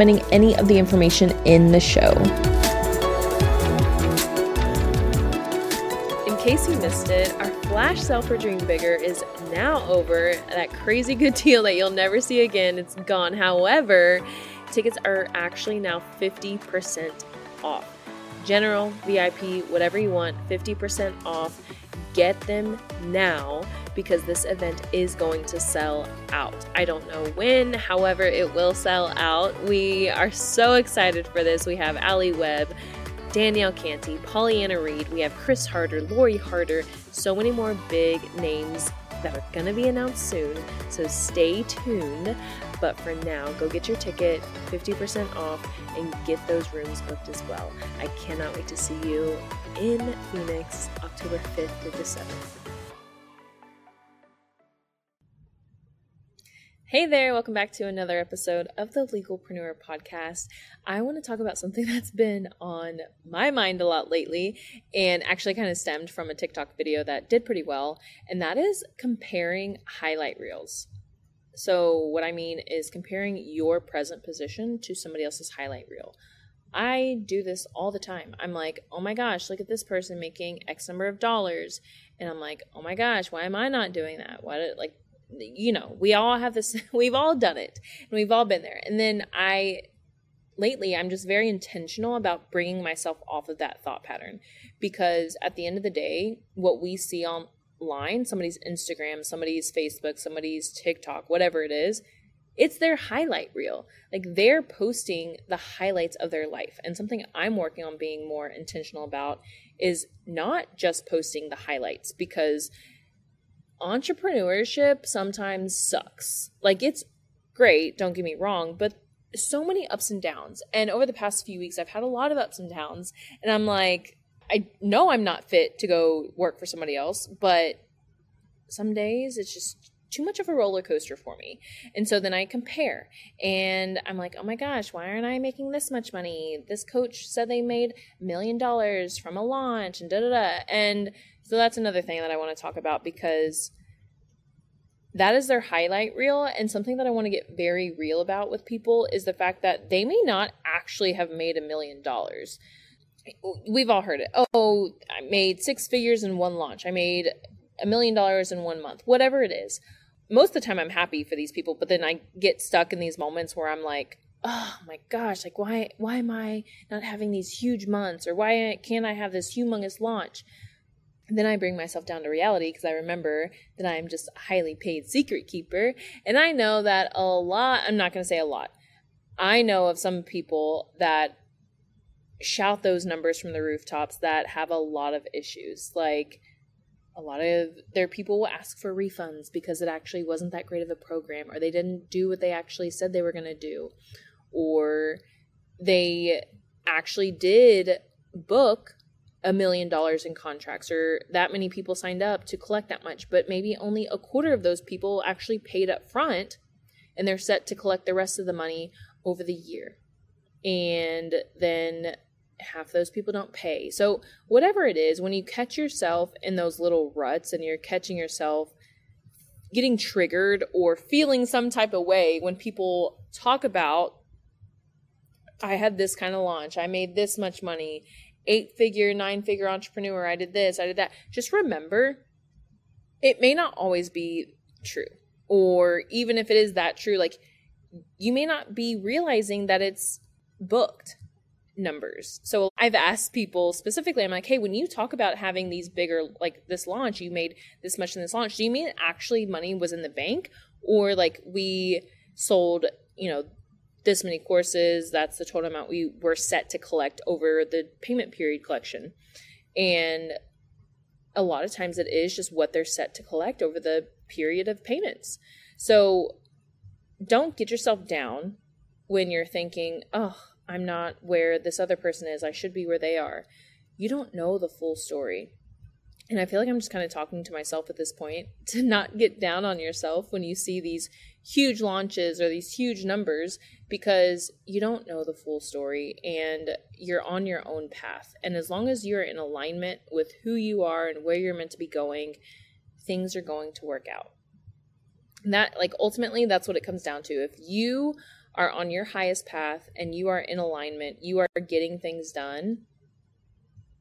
any of the information in the show. In case you missed it, our flash sale for Dream Bigger is now over. That crazy good deal that you'll never see again, it's gone. However, tickets are actually now 50% off general, VIP, whatever you want, 50% off. Get them now because this event is going to sell out. I don't know when, however, it will sell out. We are so excited for this. We have Ali Webb, Danielle Canty, Pollyanna Reed, we have Chris Harder, Lori Harder, so many more big names that are going to be announced soon. So stay tuned. But for now, go get your ticket, 50% off, and get those rooms booked as well. I cannot wait to see you in Phoenix October 5th to the 7th. Hey there, welcome back to another episode of the Legalpreneur podcast. I want to talk about something that's been on my mind a lot lately and actually kind of stemmed from a TikTok video that did pretty well, and that is comparing highlight reels. So, what I mean is comparing your present position to somebody else's highlight reel. I do this all the time. I'm like, oh my gosh, look at this person making X number of dollars. And I'm like, oh my gosh, why am I not doing that? Why like, you know, we all have this, we've all done it and we've all been there. And then I, lately, I'm just very intentional about bringing myself off of that thought pattern because at the end of the day, what we see on line, somebody's Instagram, somebody's Facebook, somebody's TikTok, whatever it is, it's their highlight reel. Like they're posting the highlights of their life. And something I'm working on being more intentional about is not just posting the highlights because entrepreneurship sometimes sucks. Like it's great, don't get me wrong, but so many ups and downs. And over the past few weeks, I've had a lot of ups and downs. And I'm like, I know I'm not fit to go work for somebody else, but some days it's just too much of a roller coaster for me. And so then I compare and I'm like, oh my gosh, why aren't I making this much money? This coach said they made a million dollars from a launch and da da da. And so that's another thing that I want to talk about because that is their highlight reel. And something that I want to get very real about with people is the fact that they may not actually have made a million dollars we've all heard it. Oh, I made six figures in one launch. I made a million dollars in one month. Whatever it is. Most of the time I'm happy for these people, but then I get stuck in these moments where I'm like, "Oh my gosh, like why why am I not having these huge months or why can't I have this humongous launch?" And then I bring myself down to reality because I remember that I'm just a highly paid secret keeper. And I know that a lot, I'm not going to say a lot. I know of some people that shout those numbers from the rooftops that have a lot of issues. Like a lot of their people will ask for refunds because it actually wasn't that great of a program, or they didn't do what they actually said they were going to do, or they actually did book a million dollars in contracts or that many people signed up to collect that much but maybe only a quarter of those people actually paid up front and they're set to collect the rest of the money over the year and then half those people don't pay. So, whatever it is, when you catch yourself in those little ruts and you're catching yourself getting triggered or feeling some type of way when people talk about, I had this kind of launch, I made this much money, eight figure, nine figure entrepreneur, I did this, I did that. Just remember, it may not always be true. Or even if it is that true, like you may not be realizing that it's booked numbers. So I've asked people specifically, I'm like, hey, when you talk about having these bigger, like this launch, you made this much in this launch, do you mean actually money was in the bank? Or like we sold, you know, this many courses, that's the total amount we were set to collect over the payment period collection. And a lot of times it is just what they're set to collect over the period of payments. So don't get yourself down when you're thinking, oh, I'm not where this other person is. I should be where they are. You don't know the full story. And I feel like I'm just kind of talking to myself at this point to not get down on yourself when you see these huge launches or these huge numbers because you don't know the full story and you're on your own path. And as long as you're in alignment with who you are and where you're meant to be going, things are going to work out. And that, like, ultimately, that's what it comes down to. If you are on your highest path and you are in alignment, you are getting things done,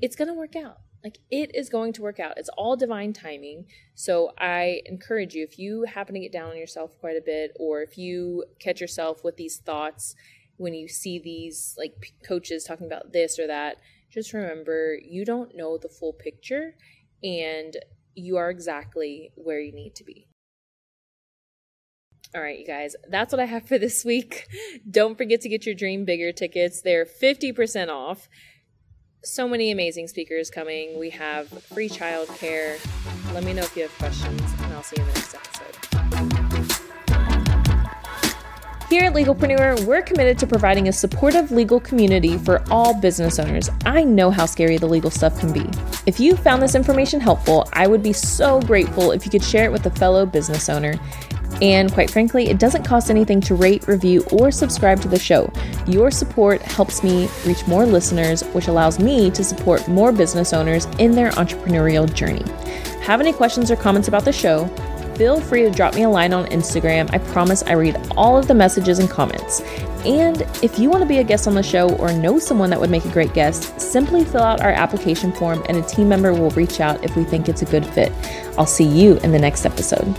it's going to work out. Like it is going to work out. It's all divine timing. So I encourage you if you happen to get down on yourself quite a bit or if you catch yourself with these thoughts when you see these like coaches talking about this or that, just remember you don't know the full picture and you are exactly where you need to be. All right, you guys, that's what I have for this week. Don't forget to get your Dream Bigger tickets. They're 50% off so many amazing speakers coming. We have free childcare. Let me know if you have questions, and I'll see you in the next episode. Here at Legalpreneur, we're committed to providing a supportive legal community for all business owners. I know how scary the legal stuff can be. If you found this information helpful, I would be so grateful if you could share it with a fellow business owner. And quite frankly, it doesn't cost anything to rate, review, or subscribe to the show. Your support helps me reach more listeners, which allows me to support more business owners in their entrepreneurial journey. Have any questions or comments about the show? Feel free to drop me a line on Instagram. I promise I read all of the messages and comments. And if you want to be a guest on the show or know someone that would make a great guest, simply fill out our application form and a team member will reach out if we think it's a good fit. I'll see you in the next episode.